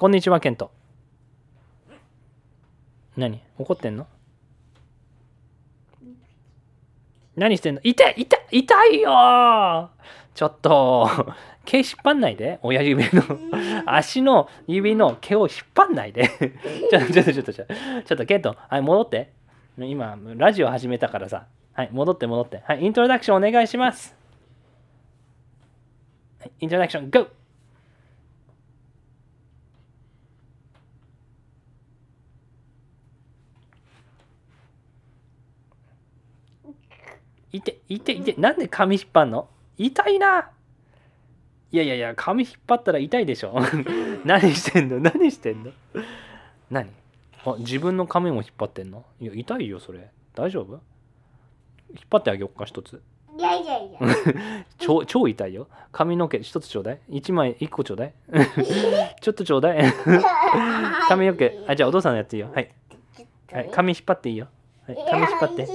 こんにちは、ケント。何？怒ってんの？何してんの？痛い痛い痛いよーちょっと、毛引っ張んないで。親指の、足の指の毛を引っ張んないで。ちょっと、ちょっと、ちょっと、ちょっと、ちょっと、ケント、はい、戻って。今、ラジオ始めたからさ。はい、戻って戻って。はい、イントロダクションお願いします。はいイントロダクション、GO! いて、いて、いて、なんで髪引っ張んの？痛いないやいやいや、髪引っ張ったら痛いでしょ 何してんの？何してんの？何？あ、自分の髪も引っ張ってんの？いや、痛いよ、それ。大丈夫？引っ張ってあげよっか、一つ。いやいやいや。超、超痛いよ。髪の毛一つちょうだい。一枚、一個ちょうだい。ちょっとちょうだい。髪の毛。あ、じゃあお父さんのやっていいよ。はい。はい、髪引っ張っていいよ。はい、髪引っ張って。は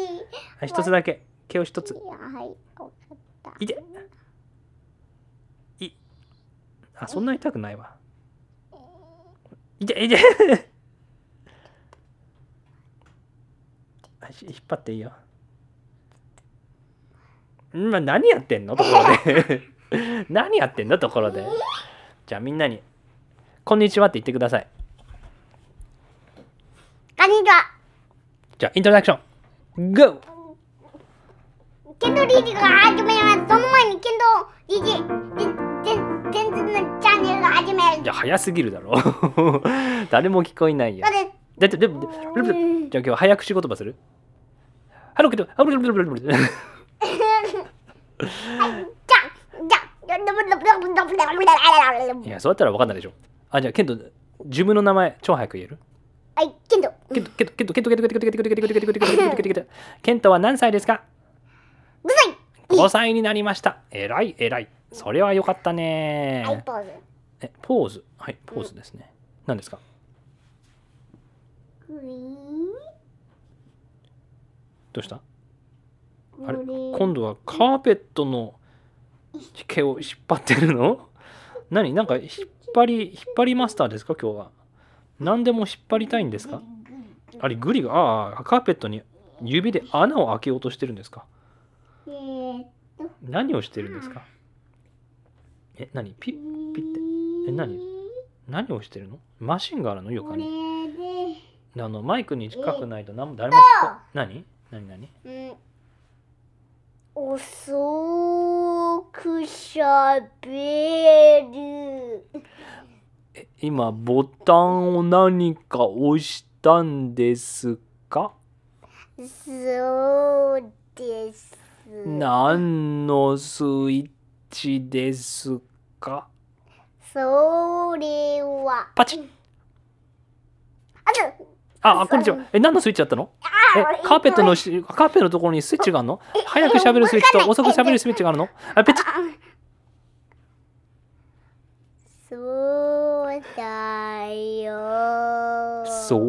い、一つだけ。毛を一つ。はい。わかった。いて。い。あ、そんな痛くないわ。いて、いて。はい引っ張っていいよ。んま何やってんの？ところで。何やってんの？ところで。じゃあみんなに、こんにちはって言ってください。こんにちは。じゃあ、イントロダクション。GO! ケントリージが始めます。その前にケントリージ、てん、てんつのチャンネルが始める。じゃあ、早すぎるだろ。誰も聞こえないよ。だって、でも、でじゃあ今日早口言葉する？ハローケント、ハローケント、ハローケント。じゃ、じゃ、いや、そうやったら分かん。ないでしょ。あ、じゃあ、ケント、自分の名前、超早く言えるはい、ケント。ケント、ケント、ケント、ケント、ケント、ケント、ケント、ケント、ケント、ケント、ケント、ケント、ケント、ケント、ケント、ケント、ケント、ケント、ケントは何歳ですかうるさい。?5 歳になりました。えらい、えらい。それはよかったはい、ね。ポーズ。え、ポーズ？はい、ポーズですね。何ですか？どうした？あれ今度はカーペットの毛を引っ張ってるの？何？なんか引っ張り引っ張りマスターですか？今日は何でも引っ張りたいんですか？あれグリがああカーペットに指で穴を開けようとしてるんですか？何をしてるんですか？え何？ピッピッて。え何？何をしてるの？マシンがあるの？床にで、あのマイクに近くないと何も誰も聞こ何？何？何？うん、遅くしゃべる。え今ボタンを何か押したんですか？そうです。何のスイッチですか？それは、パチッ。あと、あ。あこんにちは。え何のスイッチだったの？えカーペットのしカーペットのところにスイッチがあるの？早く喋るスイッチと遅く喋るスイッチがあるの？あペチッ。そうだよ。そ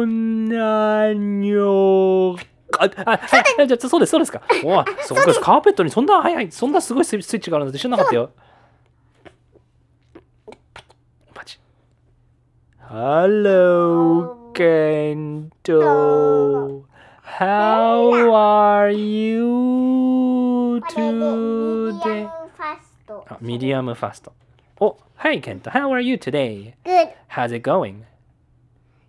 うなんよあああじゃあそうですそうですか。お いそうですカーペットにそんな早いそんなすごいスイッチがあるなんて知らなかったよ。パチ。ッ Hello ケント。How are you today? あミディアムファスト。お Hey ケント How are you today? Good, How's it going?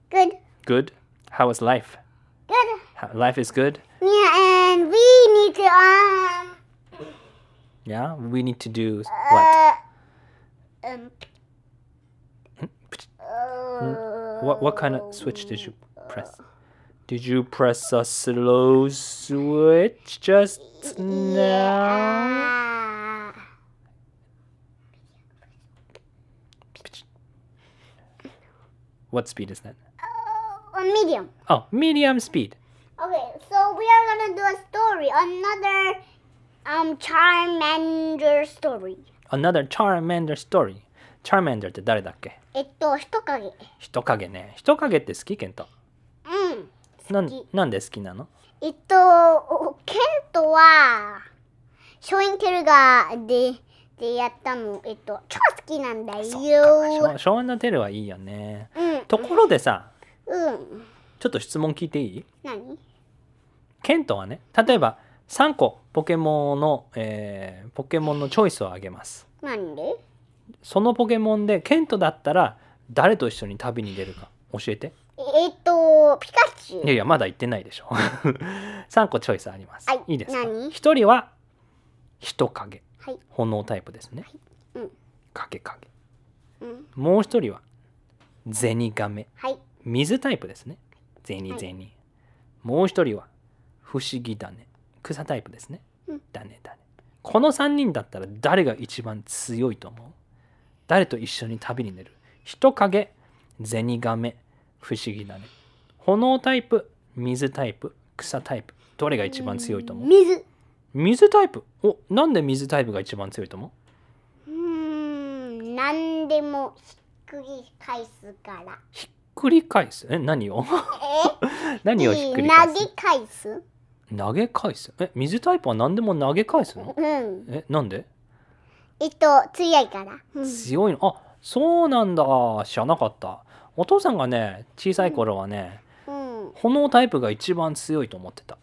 good, Good? How is life? good. Life is good? Yeah, and we need to um Yeah? We need to do what? uh, um What, what kind of switch did you press? Did you press a slow switch just now? What speed is that? Uh, medium. Oh, medium speed. Okay, so we are gonna do a story, another um Charmander story. Another Charmander story. Charmander って誰だっけ?えっと、人影。人影ね。人影って好き?ケント。うん。なんなんで好きなの?えっと、ケントは、ショインテルがで、でやったの、えっと、超好きなんだよ。ショショインテルはいいよね。うん。ところでさ、うん。ちょっと質問聞いていい？何？ケントはね例えば3個ポケモンの、えー、ポケモンのチョイスをあげます。なで？そのポケモンでケントだったら誰と一緒に旅に出るか教えて。えっとピカチュウ。いやいやまだ言ってないでしょ。3個チョイスあります、はい、いいですか？何？1人は人影、はい、炎タイプですね、はい。うん、影影、うん、もう1人はゼニガメ、はい、水タイプですね。ゼニ、はい、もう一人は不思議だね。草タイプですね、うん、だねだね。この3人だったら誰が一番強いと思う？誰と一緒に旅に出る？人影ゼニガメ不思議だね。炎タイプ水タイプ草タイプ。どれが一番強いと思う？水。水タイプ？おなんで水タイプが一番強いと思う？うん何でもひっくり返すから。ひっくり返す？え何を？何をひっくり返す？投げ返す？投げ返す？え水タイプは何でも投げ返すの、うん、えなんで？えっと強いから、うん、強いの？あそうなんだ。知らなかった。お父さんがね小さい頃はね、うん、炎タイプが一番強いと思ってた。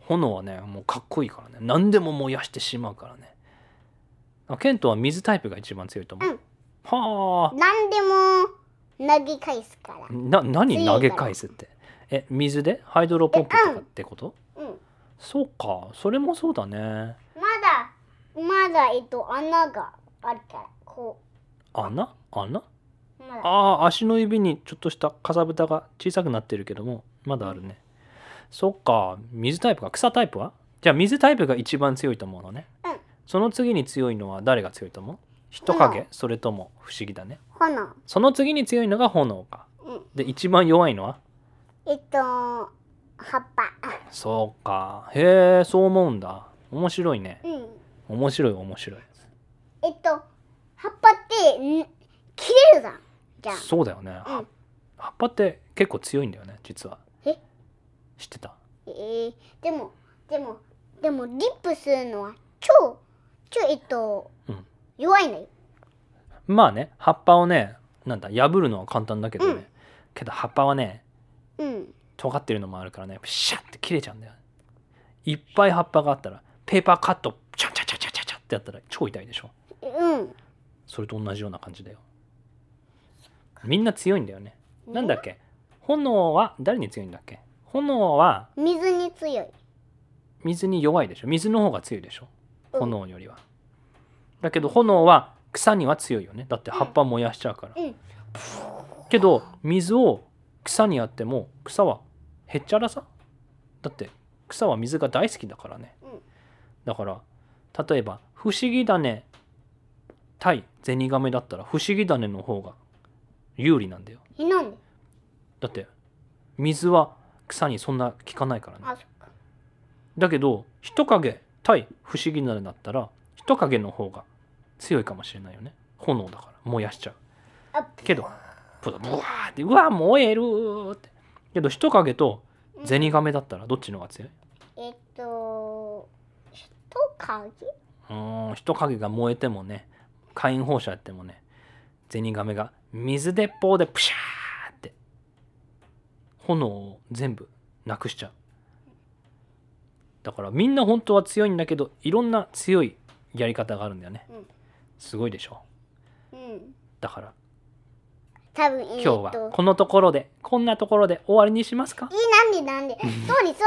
炎はねもうかっこいいからね。何でも燃やしてしまうからね。あケントは水タイプが一番強いと思う、はあ。何でも投げ返すから。な何投げ返すって？え水で？ハイドロポンプとかってこと、うん、うん、そうか。それもそうだね。まだまだえっと穴があるから。こう。穴？穴、ま、ああ足の指にちょっとしたかさぶたが小さくなってるけどもまだあるね、うん、そっか。水タイプか。草タイプは？じゃあ水タイプが一番強いと思うのね、うん、その次に強いのは誰が強いと思う？人影？それとも不思議だね。炎。その次に強いのが炎か、うん、で一番弱いのは？えっと葉っぱ。そうか。へえそう思うんだ。面白いね、うん、面白い面白い。えっと葉っぱって切れるだじゃそうだよね、うん、葉っぱって結構強いんだよね実は。え？知ってた？えー、でもでもでもリップするのは超超えっと、うん、弱いね。まあね葉っぱをねなんだ破るのは簡単だけどね、うん、けど葉っぱはね、うん、尖ってるのもあるからねシャッて切れちゃうんだよ。いっぱい葉っぱがあったら paper cut チャチャチャチャチャチャってやったら超痛いでしょ。うん。それと同じような感じだよ。みんな強いんだよね、なんだっけ？炎は誰に強いんだっけ？炎は水に強い。水に弱いでしょ。水の方が強いでしょ。炎よりは、うんだけど炎は草には強いよね。だって葉っぱ燃やしちゃうから、うん、けど水を草にやっても草はへっちゃらさ。だって草は水が大好きだからね、うん、だから例えば「不思議だね」対ゼニガメだったら「不思議だね」の方が有利なんだよ。だって水は草にそんな効かないからね。だけど人影対不思議種だったら人影の方が強いかもしれないよね。炎だから。燃やしちゃう。けどブワーってうわ燃えるって。けど人影とゼニガメだったらどっちのが強い？えっと人影？うん人影が燃えてもね火炎放射やってもねゼニガメが水鉄砲でプシャーって炎を全部なくしちゃう。だからみんな本当は強いんだけどいろんな強いやり方があるんだよね、うん、すごいでしょ。うん。だから。多分いい今日はこのところでこんなところで終わりにしますか？いいなんでなんで？そうにそ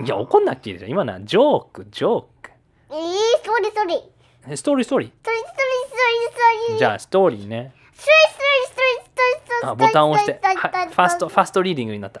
ういや怒んなっていいですよ。今なジョークジョーク。えー、ストーリーストーリー。ストーリーストーリー？ストーリーじゃあストーリーね。ストーリーストーリーストーリーストーリーボタンを押して、 fast fast reading になった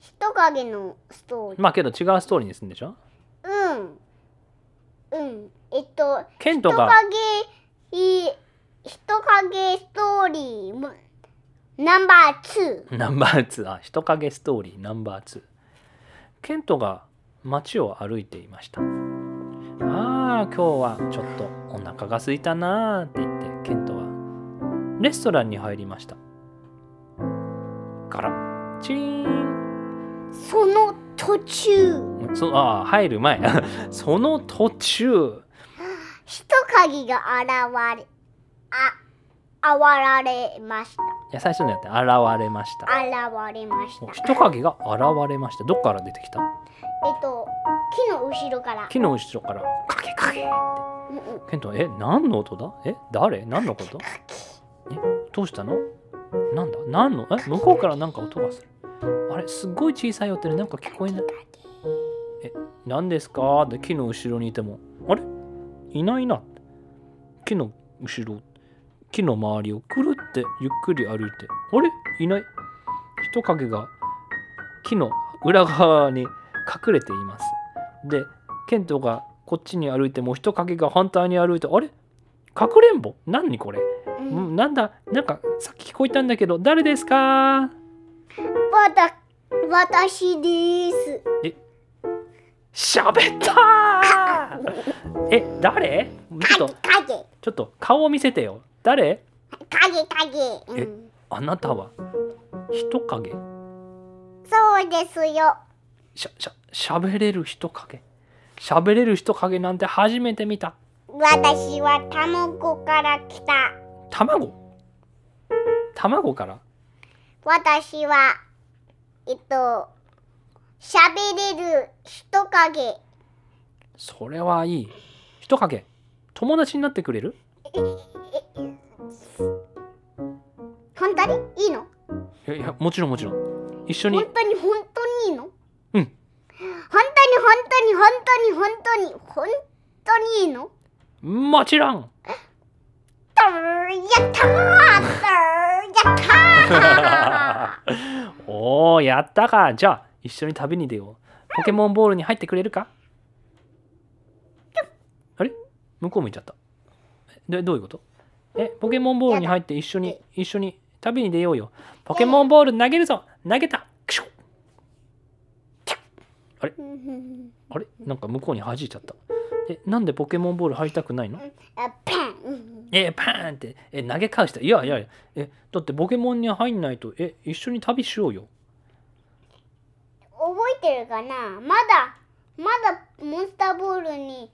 人影のストーリー。まあけど違うストーリーにするんでしょ？うん。うん。えっとケントが人影人影ストーリーナンバー2ナンバー2あ人影ストーリーナンバー2ケントが街を歩いていました。ああ今日はちょっとお腹が空いたなあって言ってケントはレストランに入りました。ガラチーン。その途中、そあー入る前。その途中。人影が現れ、あ、現れました。いや最初のやって現れました。現れました。人影が現れました。どっから出てきた？えっと、木の後ろから。木の後ろから。影影って。ケントえ何の音だ？え誰？何のこと？えどうしたの？なんだ？何の？え向こうからなんか音がするあれすっごい小さい音でなんか聞こえない。え何ですか？って木の後ろにいても。あれ？いないな。木の後ろ。木の周りをくるってゆっくり歩いて。あれ？いない。人影が木の裏側に隠れています。でケントがこっちに歩いても人影が反対に歩いてあれ？かくれんぼ？何これ、ううんん、なんだ？なんかさっき聞こえたんだけど誰ですか？わた、私です。喋ったー。え誰？ちょっと。影、ちょっと顔を見せてよ。誰？影、影。うえん、あなたは？人影？そうですよ。しゃしゃ喋れる人影？喋れる人影なんて初めて見た。私は卵から来た。卵？卵から？私は、えっと、喋れる人影。それはいい。人影。友達になってくれる？本当にいいのいやいやもちろんもちろん一緒に本当に本当にいいのうん本当に本当に本当に本当に本当にいいのもちろんやったーやったー。おーやったか。じゃあ一緒に旅に出よう。ポケモンボールに入ってくれるか？あれ？向こう向いちゃった。でどういうこと？えポケモンボールに入って一緒に一緒に旅に出ようよ。ポケモンボール投げるぞ。投げた。クシュッ。あれ？なんか向こうに弾いちゃった。えなんでポケモンボール入りたくないの？あパン。えパーンってえ投げ返した。いやいやいや。えだってポケモンに入んないとえ一緒に旅しようよ。覚えてるかな？まだまだモンスターボールに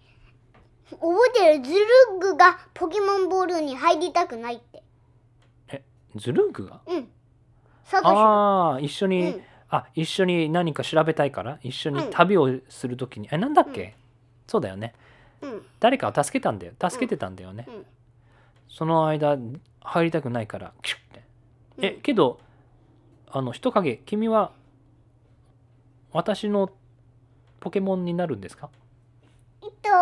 覚えてる？ズルッグがポケモンボールに入りたくないって。ズルークが？うん。ああ一緒に、うん。あ一緒に何か調べたいから？一緒にうん。旅をするときに、えなんだっけ、そうだよね。うん。誰かを助けたんだよ。助けてたんだよね、うんその間入りたくないからキュッて。えうん。けどあの人影君は私のポケモンになるんですか？えっと相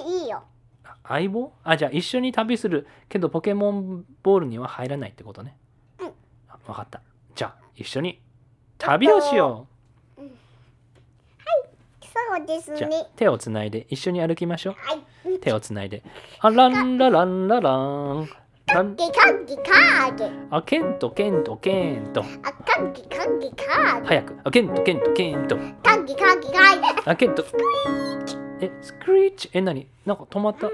棒でいいよ。あ相棒？あじゃあ一緒に旅する。けどポケモンボールには入らないってことね、うん。あ分かった。じゃあ一緒に旅をしよそうですうじゃあね手をつないで一緒に歩きましょう。はい。手をつないで。あランララン。ラランランゲカゲカゲあケントケントケント。あカゲカゲカゲ早く。あケントケントケント。カゲカゲカゲあケント。えスクリーチ？え何？なんか止まった？ど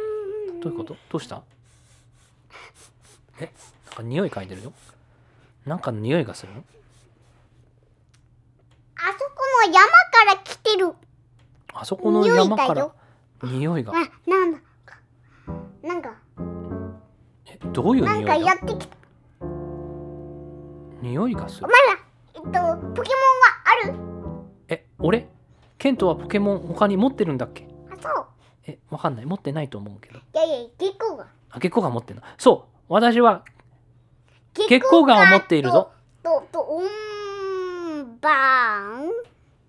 ういうこと？どうした？えなんか匂い嗅いでるよ？なんかの匂いがするの？あそこの山から来てるあそこの匂い山から匂いが。あなんだ。かなんか。えどういうなんか匂いだやってきた。匂いがする。お前らえっとポケモンはある。え俺？ケントはポケモン他に持ってるんだっけ？あそう。えわかんない。持ってないと思うけど。いやいや月光が。あ月光が持ってるの。そう。私は月光岩を持っているぞ。とととオンバン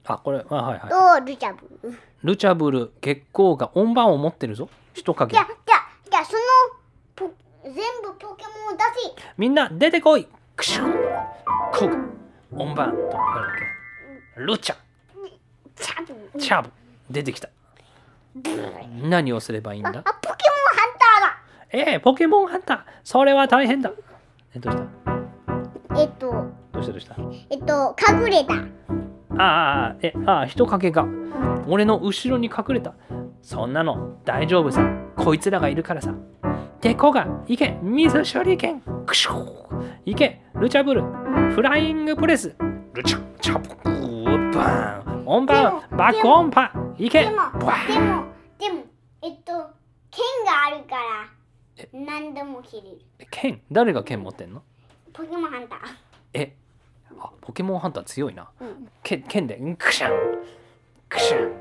あこれあはいはい。とルチャブル。チャブル月光が音盤を持ってるぞ。人影。じゃじゃじゃそのポ全部ポケモンを出せ。みんな出てこい。クシュン。こう。音盤と誰だっけ。ルチャ。チャブ。チャブ。出てきた。何をすればいいんあ、だ？あポケモンハえー、ポケモンハンター。それは大変だ。えどうした？ンターだえっとどうした？どうした？えっと隠れたああえああ人影が。俺の後ろに隠れた。そんなの大丈夫さ。こいつらがいるからさ。でこが行け。水処理券。クシュー。行け。ルチャブル。フライングプレス。ルチャチャプー。バーン。オンバー。ンバックオンパ行け。でもでもでもえっと剣があるから何でも切れる。剣？誰が剣持ってんの？ポケモンハンター。え？あポケモンハンター強いな。うん。剣剣でんクシャン。クシャン。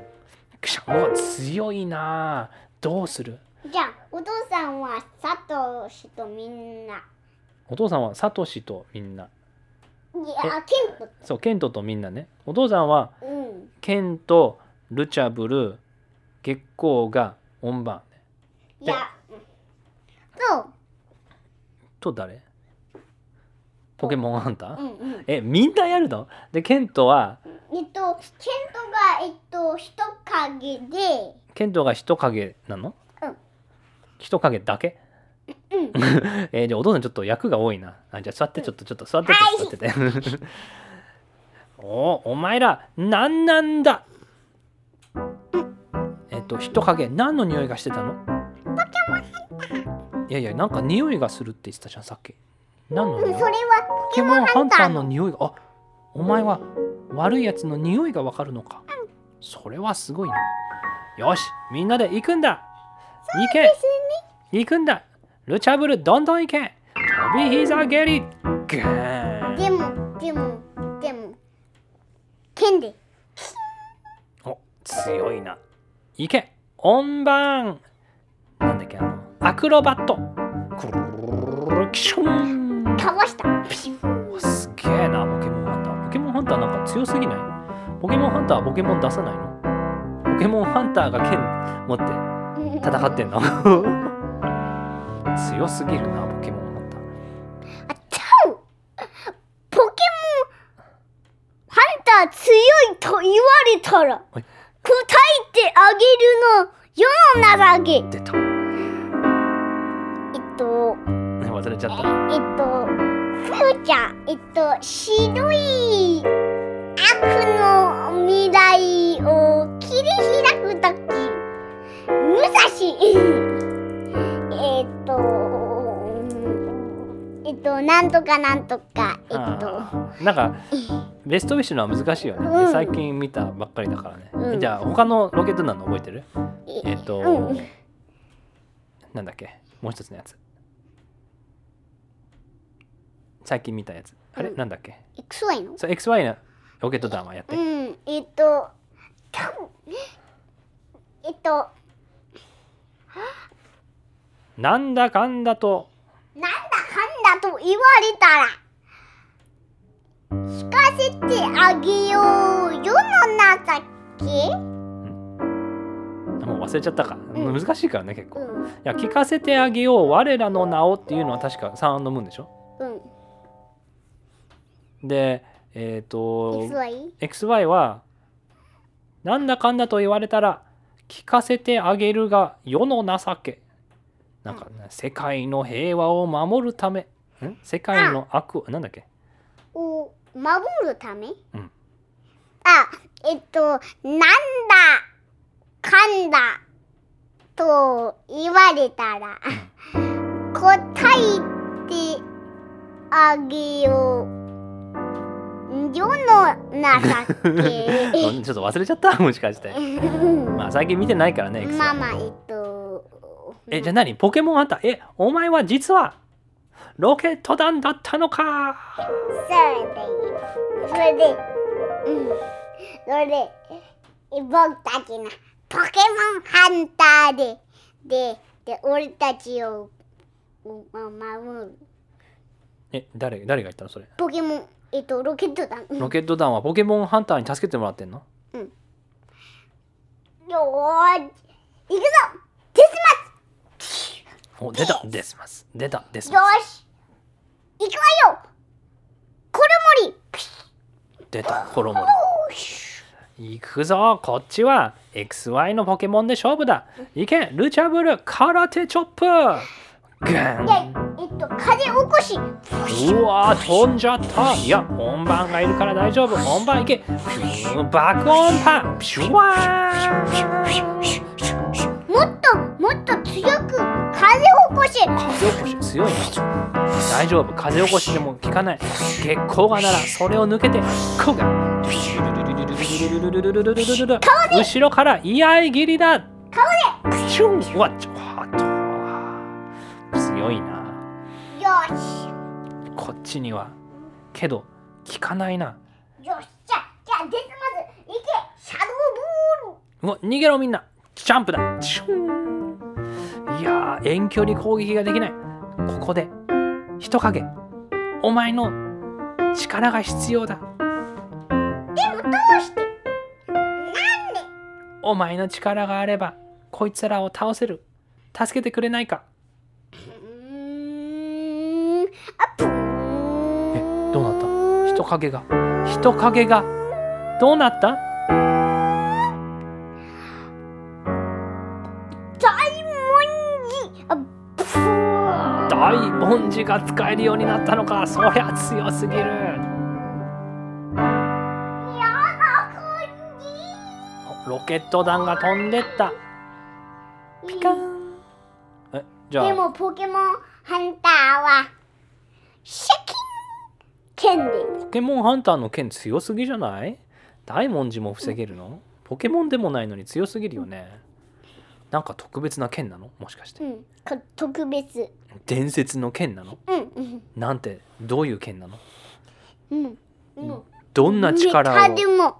クシャン。うわ強いな。どうする？じゃあお父さんは佐藤氏とみんな。お父さんはサトシとみんな。いやケント。そうケントとみんなね。お父さんはうん。ケントルチャブル月光が音番ね。いやそうと誰？ポケモンハンター？うんうん。えみんなやるの？でケントは？えっとケントがえっと人影で。ケントが人影なの？うん。人影だけ？うん。えーじゃあお父さんちょっと役が多いな。あじゃあ座ってちょっとちょっと座って座ってて。おお前ら何なんだ？えっと人影何の匂いがしてたの？いやいやなんか匂いがするって言ってたじゃんさっき何の匂い？うんそれはポケモンハンターの。の匂いが。あお前は悪いやつの匂いがわかるのか？それはすごいな。よしみんなで行くんだ。行け。行くんだ。ルチャブルどんどん行け。飛び膝蹴り。ガーン。でもでもでも剣で。お強いな。行け。音番なんだっけあのアクロバット。クルルルルキシュンかわした。ピシュおすげえな。ポケモンハンター。ポケモンハンターなんか強すぎない？ポケモンハンターはポケモン出さないの？ポケモンハンターが剣持って戦ってんの？強すぎるなポケモンハンター。あちゃう。ポケモンハンター強いと言われたらはい。答えてあげるの世の情け出た忘れちゃった。えっとふーちゃんえっと白い悪の未来を切り開くとき武蔵。えっとえっとなんとかなんとかえっと。なんかベストウィッシュのは難しいよね、うん。最近見たばっかりだからね、うん。じゃあ他のロケット弾の覚えてる？えっと、うん。なんだっけ？もう一つのやつ最近見たやつ。あれ、うん。なんだっけ？XY の？そう XY の。ロケット弾はやって、うんえっと多分えっとなんだかんだと。なんだかんだと言われたら聞かせてあげよう世のもう忘れちゃったか、うん。難しいからね結構、いうん。や聞かせてあげよう我らの名をっていうのは確かサウンドムーンでしょ？うんでえっ、と XY? XY はなんだかんだと言われたら聞かせてあげるが世の情け。なんか、ね世界の平和を守るため。ん？世界の悪をなんだっけ？を守るため、うん。あえっとなんだかんだと言われたら答えてあげよう世の情け ちょっと忘れちゃった。もしかして。まあ最近見てないからねまあまあえっとえじゃあ何？ポケモンハンターえお前は実はロケット弾だったのか？それでそれでうん。それで僕たちのポケモンハンターででで俺たちをま守る。え誰誰が言ったの？それ。ポケモンえっとロケット弾。ロケット弾はポケモンハンターに助けてもらってんの？よーし行くぞ。デスお出た。デスマス。出た。デスママス。スよーし行くわよ。コルモリ。出た。コロモリ。行くぞ。こっちは XY のポケモンで勝負だ。いけ。ルチャブル空手チョップ。ガでンと風起こしうわ飛んじゃった。い。や本番がいるから大丈夫。本番い。け爆音パン。ピュワー。もっともっと強く風起こし風起こし強いな大丈夫風起こしでも効かない月光がならそれを抜けてこうが後ろから居合切りだ顔でわっと強いなよし。こっちにはけど効かないな。よしじゃ。あじゃあデスマズいけ。シャドウボール。うわ逃げろみんな。ジャンプだ。いやー遠距離攻撃ができない。ここで人影。お前の力が必要だ。でもどうして？なんで？お前の力があればこいつらを倒せる。助けてくれないかうーんあぷーんえどうなった？人影が。人影が。どうなった？大文字。が使えるようになったのか。そりゃ強すぎる。ロケット弾が飛んでった。じピカーン。えじゃあ。でもポケモンハンターはシャキン!剣でポケモンハンターの剣強すぎじゃない？大文字も防げるの？ポケモンでもないのに強すぎるよね。なんか特別な剣なの？もしかして。うん。か特別。伝説の剣なの？うんうん。なんてどういう剣なの？うん。うん。どんな力メタをルも。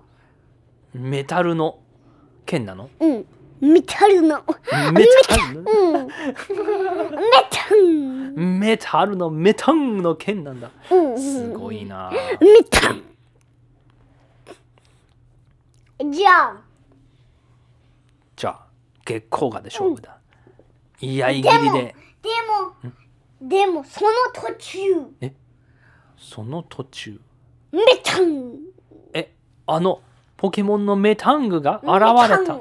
メタルの剣なの？うんメタルの。メタルの？うん。メタルメタルのメタンの剣なんだ。うんすごいな。メタルじゃあじゃあ月光河で勝負だ。居合切りで。でもでもその途中。その途中？メタン。え？あのポケモンのメタングが現れた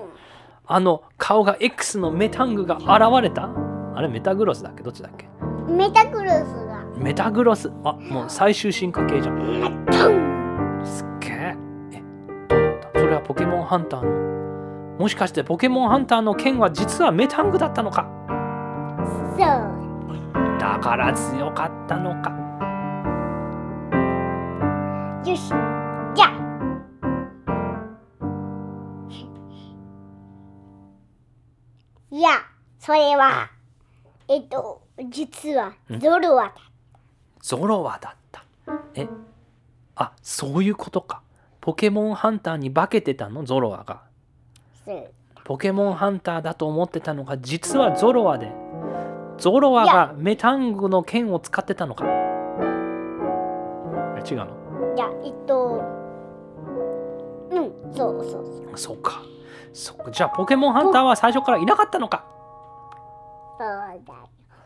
あの顔が X のメタングが現れた？あれメタグロスだっけ？どっちだっけ？メタクロスが。メタグロス？あもう最終進化系じゃん。メタン。すっげえ。えどうなった？それはポケモンハンターの？もしかしてポケモンハンターの剣は実はメタングだったのか？そう。だから強かったのか。よしいやそれはえっと実はゾロワだゾロワだった。え？あそういうことか。ポケモンハンターに化けてたの？ゾロワが。ポケモンハンターだと思ってたのが実はゾロワで。ゾロワがメタングの剣を使ってたのか。え違うの？いやえっとうんそうそうそう。そうかそっかじゃあポケモンハンターは最初からいなかったのか。そうだよ。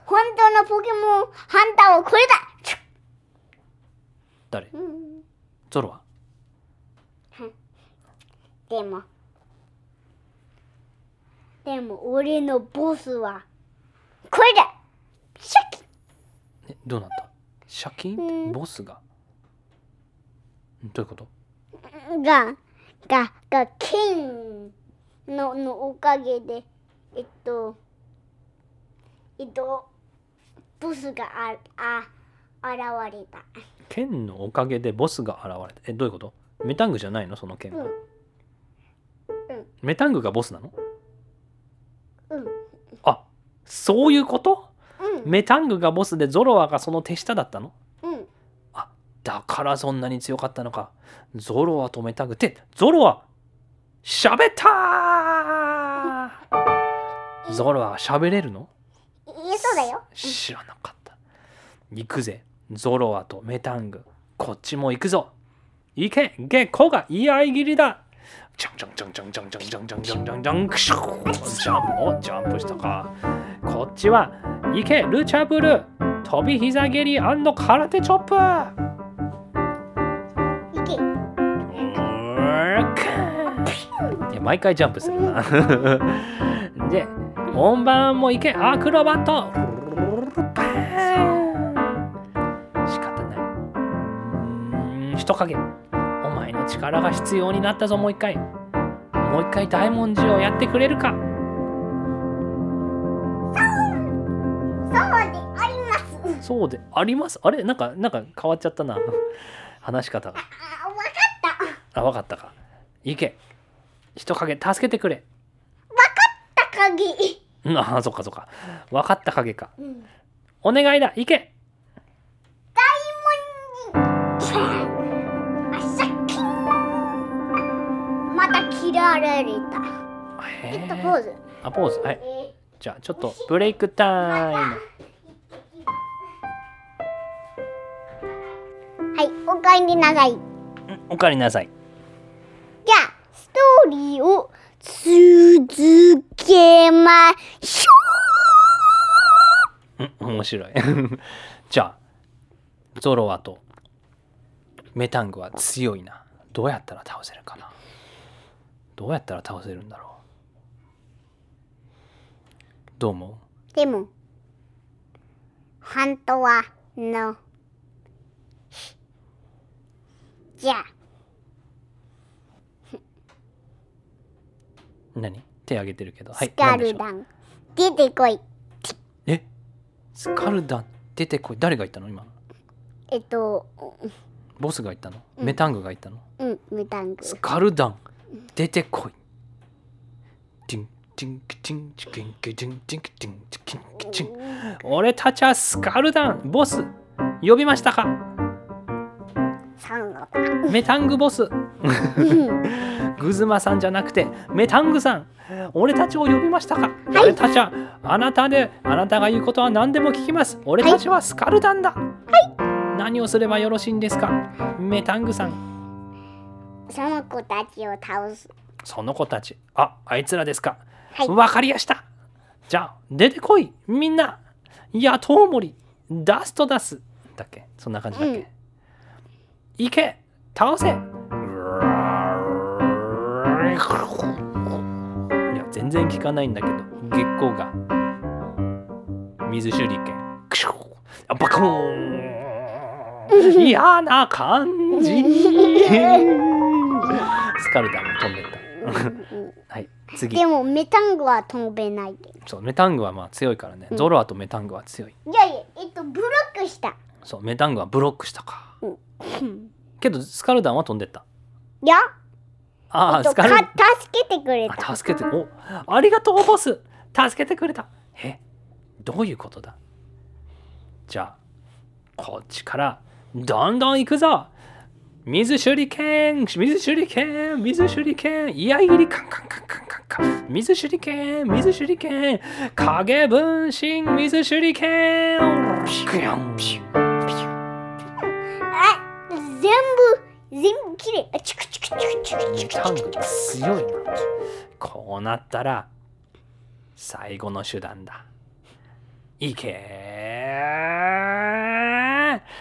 本当のポケモンハンターはこれだ誰？うん。ゾロワでも。でも俺のボスはこれだシャキえどうなった？借金うん。ボスが？どういうこと？ががが剣ののおかげでえっとえっとボスがああ現れた。剣のおかげでボスが現れた。えどういうこと？メタングじゃないの？その剣は、うん。メタングがボスなの？うん。あそういうこと？うん。メタングがボスでゾロワがその手下だったの？うん。だからそんなに強かったのか。ゾロワとメタング。ってゾロワ喋ったーゾロワは喋れるの？いそうだよ。知らなかった。行くぜ。ゾロワとメタング。こっちも行くぞ。行けゲコが居合切りだ。ジャンジャンジャンジャンジャンジャンジャンジャンジャンジャンジャンクシュージャンプおジャンプしたかこっちは行けルチャブル飛び膝蹴り空手チョップいけ毎回ジャンプするなで本番もいけアクロバット。パーン。仕方ない。うーん人影。お前の力が必要になったぞもう一回。もう一回大文字をやってくれるか。そうであります。そうであります？あれ？なんかなんか変わっちゃったな。話し方が。あわかった。あわかったか。いけ。人影助けてくれ。た鍵うん。あそっかそっか。わかった影か。うん。お願いだ。いけ。あさっきまた切られた。へちょっとポーズ。あポーズ。はい。えじゃあちょっとブレイクタイム。ーはいおかえりなさい。うんおかえりなさい。じゃあストーリーを続けましょう。ん面白い。じゃあゾロワとメタングは強いな。どうやったら倒せるかな。どうやったら倒せるんだろう。どう思う？でも本当はのじゃあ。う何？手挙げてるけど。はいスカルダン。出てこい。え？スカルダン？出てこい。誰が言ったの？今えっとボスが言ったの、うん。メタングが言ったの？うんメタング。スカルダン？出てこい。チンチンキチンチキンキチンチンキチンチキンキチン。俺たちはスカルダン。ボス呼びましたか？サンゴだメタングボス。うん。グズマさんじゃなくてメタングさん。俺たちを呼びましたか、俺たちはあなたであなたが言うことは何でも聞きます。俺たちはスカルダンだ。はい。何をすればよろしいんですか？メタングさん。その子たちを倒す。その子たち。ああいつらですか。はい。わかりやした。じゃあ出てこい。みんな。野党森。ダストダスだっけ？そんな感じだっけ、うん行け。倒せ。いや全然効かないんだけど。月光が。水手裏剣クシュあバコーン。嫌な感じ。スカルダンが飛んでった。はい次。でもメタングは飛べないでそうメタングはまあ強いからね、うんゾロアとメタングは強い。いやいやえっとブロックした。そうメタングはブロックしたか。うんけどスカルダンは飛んでった。いや。ああ、えっとスカルか助けてくれた。あ助けておありがとうボス。助けてくれた。えどういうことだ？じゃあこっちからどんどん行くぞ。水手裏剣水手裏剣水手裏剣いやいりカンカンカンカンカンカン。水手裏剣水手裏剣影分身。水手裏剣ピクヨンピュピ全部きれいあチクチクチクチクチクチタングク強いなこうなったら最後の手段だいけ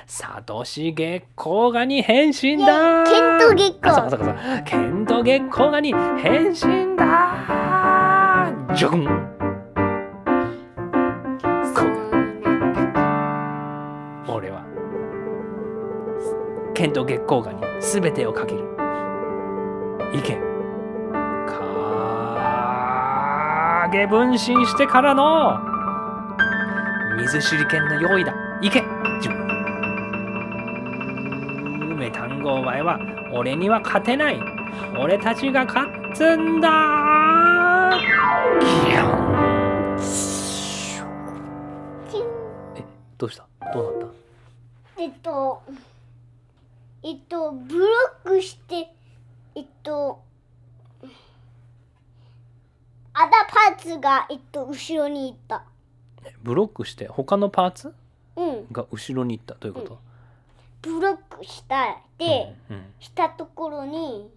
サトシ月光ガに変身だケント月光あそうかそうかそうケント月光ガに変身だジョン俺はケント月光ガに全てをかける。いけ影分身してからの。水手裏剣の用意だ。いけメタンゴお前は俺には勝てない。俺たちが勝つんだ。えどうした？どうなっえっとえっとブロックしてえっとアダパーツがえっと後ろに行った。ブロックして他のパーツ？うん。が後ろに行った。どういうこと、ブロックしたで、うんうん。したところに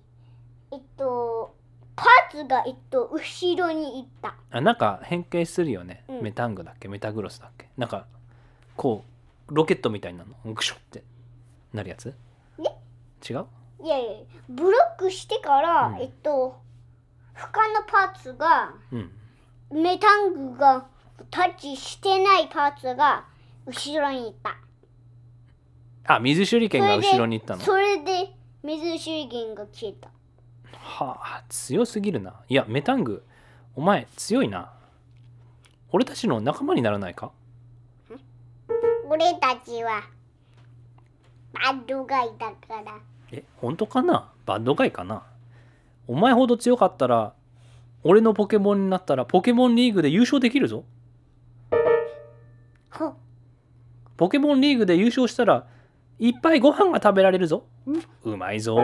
えっとパーツがえっと後ろに行った。あなんか変形するよね、うん。メタングだっけ？メタグロスだっけ？なんかこうロケットみたいなの？グシュって。なるやつ？違う？いやいやブロックしてから、うん。えっと他のパーツがうん。メタングがタッチしてないパーツが後ろにいた。あ水手裏剣が後ろに行ったの？それで水手裏剣が消えた。はあ強すぎるな。いやメタングお前強いな。俺たちの仲間にならないか？俺たちはバッドガイだから。え本当かな？バッドガイかな？お前ほど強かったら俺のポケモンになったらポケモンリーグで優勝できるぞ。ほポケモンリーグで優勝したらいっぱいご飯が食べられるぞ。うまいぞ。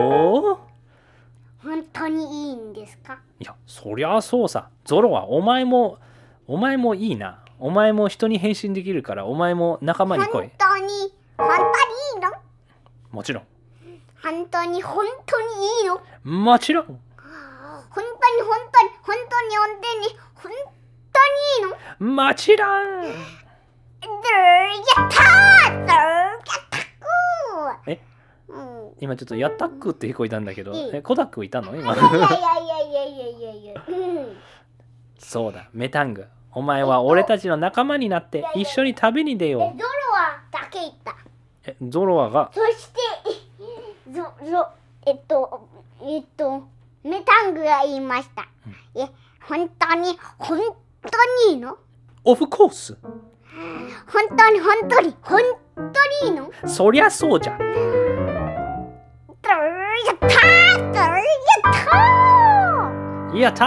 本当にいいんですか？いやそりゃそうさ。ゾロはお前もお前もいいな。お前も人に変身できるからお前も仲間に来い。本当に本当にいいの？もちろん本当に本当にいいのもちろん。本当に本当に本当に本当に本当にいいの。もちろん。やったーやったくー。え？うん。今ちょっとやったっくって聞こえたんだけど。いい。えコダックいたの？今。いやいやいやいやいやいやうん。そうだ。メタング。お前は俺たちの仲間になって一緒に旅に出でゾロようはだけ言った。えゾロアが？そしてゾゾえっとえっとメタングが言いました。え本当に本当にいいの？オフコース本当に本当に本当にいいの？そりゃそうじゃドゥーやったーやったーやった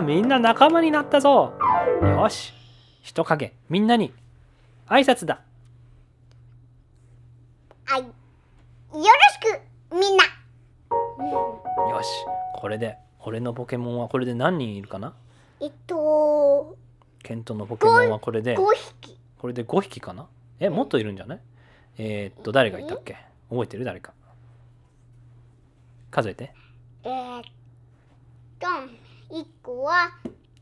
ー。みんな仲間になったぞ。よし。人影。みんなに。挨拶だ。はい。よろしく、みんな。よしこれで俺のポケモンはこれで何人いるかな？えっと、ケントのポケモンはこれで5匹。これで5匹かな？えもっといるんじゃない？えー、っと誰がいたっけ？覚えてる？誰か。数えて。えー、っと、1個は、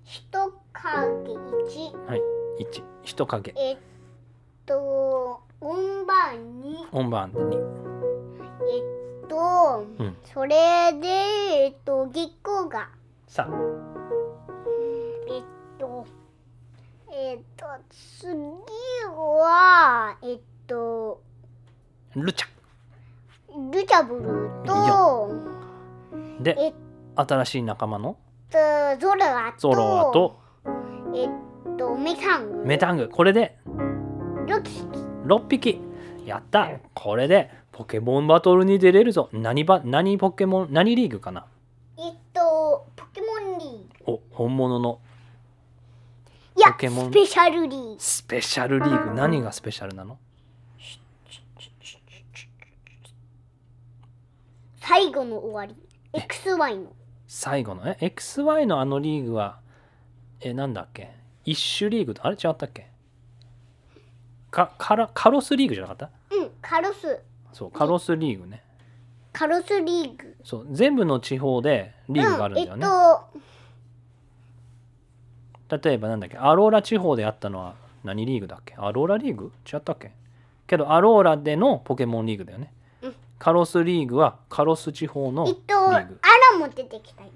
人影1。はい1人影えっと、音番2。オンバーンにえっと、うん。それで、えっと、月光が。さあ。えっと、えっと、次は、えっと、ルチルチャブルと、ャでえっ新しい仲間の？と、ゾロアと、ゾロアと？えっと、メタング、メタング。これで？ロキキ、6匹やった。これでポケモンバトルに出れるぞ。何ば何ポケモン何リーグかな？えっと、ポケモンリーグ。お本物の。いや、ポケモン。スペシャルリーグ。スペシャルリーグ？何がスペシャルなの？最後の終わり。XY の。最後の？え？XY のあのリーグはえなんだっけ？一種リーグ？あれ違ったっけ？かカラカロスリーグじゃなかった？うん、カロス。そうカロスリーグね。カロスリーグ。そう全部の地方でリーグがあるんだよね、うん、えっ例えばなんだっけ？アローラ地方であったのは何リーグだっけ？アローラリーグ？違ったっけ？けどアローラでのポケモンリーグだよね、うん。カロスリーグはカロス地方のと、えリっと、アーグ、ラも出てきたよね。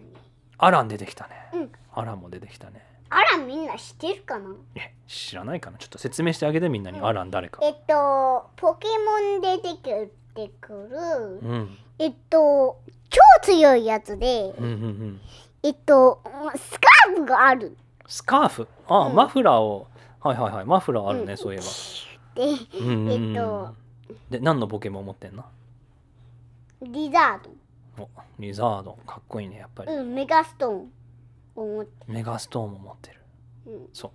アラン出てきたね、うん。アランも出てきたねアラみんな知ってるかな？え知らないかな？ちょっと説明してあげてみんなに、アラン誰か。えっと、ポケモン出てくる、うん。えっと、超強いやつで、うんうんうん。えっと、スカーフがある。スカーフ？あ、うん。マフラーを。はいはいはい。マフラーあるね、うん。そういえば。で、うんうんうん。えっとで何のポケモン持ってんの？リザード。おリザード。かっこいいねやっぱり、うん、メガストーンを持ってメガストーンも持ってる。うん。そう。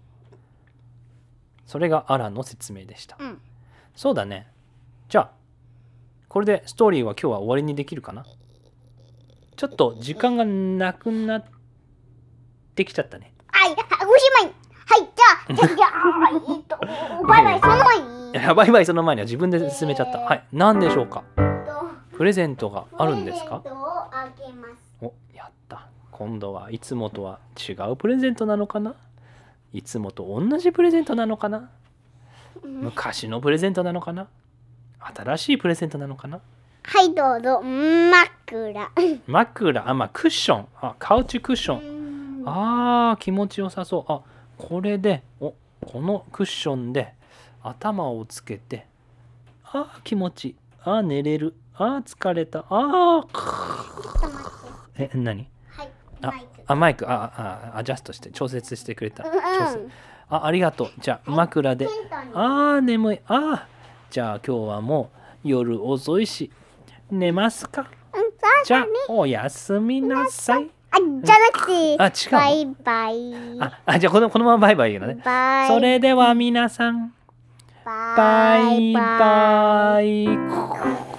それがアランの説明でした、うん。そうだね。じゃあこれでストーリーは今日は終わりにできるかな？ちょっと時間がなくなってきちゃったね。はい、はいおしまい。はい、じゃあ、じゃあ、じゃあ、えっと、バイバイ、その前に。いやバイバイその前には自分で進めちゃった、はい何でしょうか？えっとプレゼントがあるんですか？プレゼントをあげます。今度はいつもとは違うプレゼントなのかな？いつもと同じプレゼントなのかな？昔のプレゼントなのかな？新しいプレゼントなのかな？はい、どうぞ。枕。枕？あまあクッション。あカウチクッション。あー気持ちよさそう。あこれでおこのクッションで頭をつけてあー気持ちいい。あー寝れる。あー疲れた。あー。え何？はい。あマイク。あマイク。ああアジャストして調節してくれた。調う節。ん。あありがとう。じゃあ枕で。あー眠い。あー。じゃあ今日はもう夜遅いし寝ますか？じゃあ。おやすみなさい。あ、じゃなくて。あ違うの？バイバイ。ああじゃあこのこのままバイバイ言うのね。バイ。それでは皆さん。ババイ。イバイ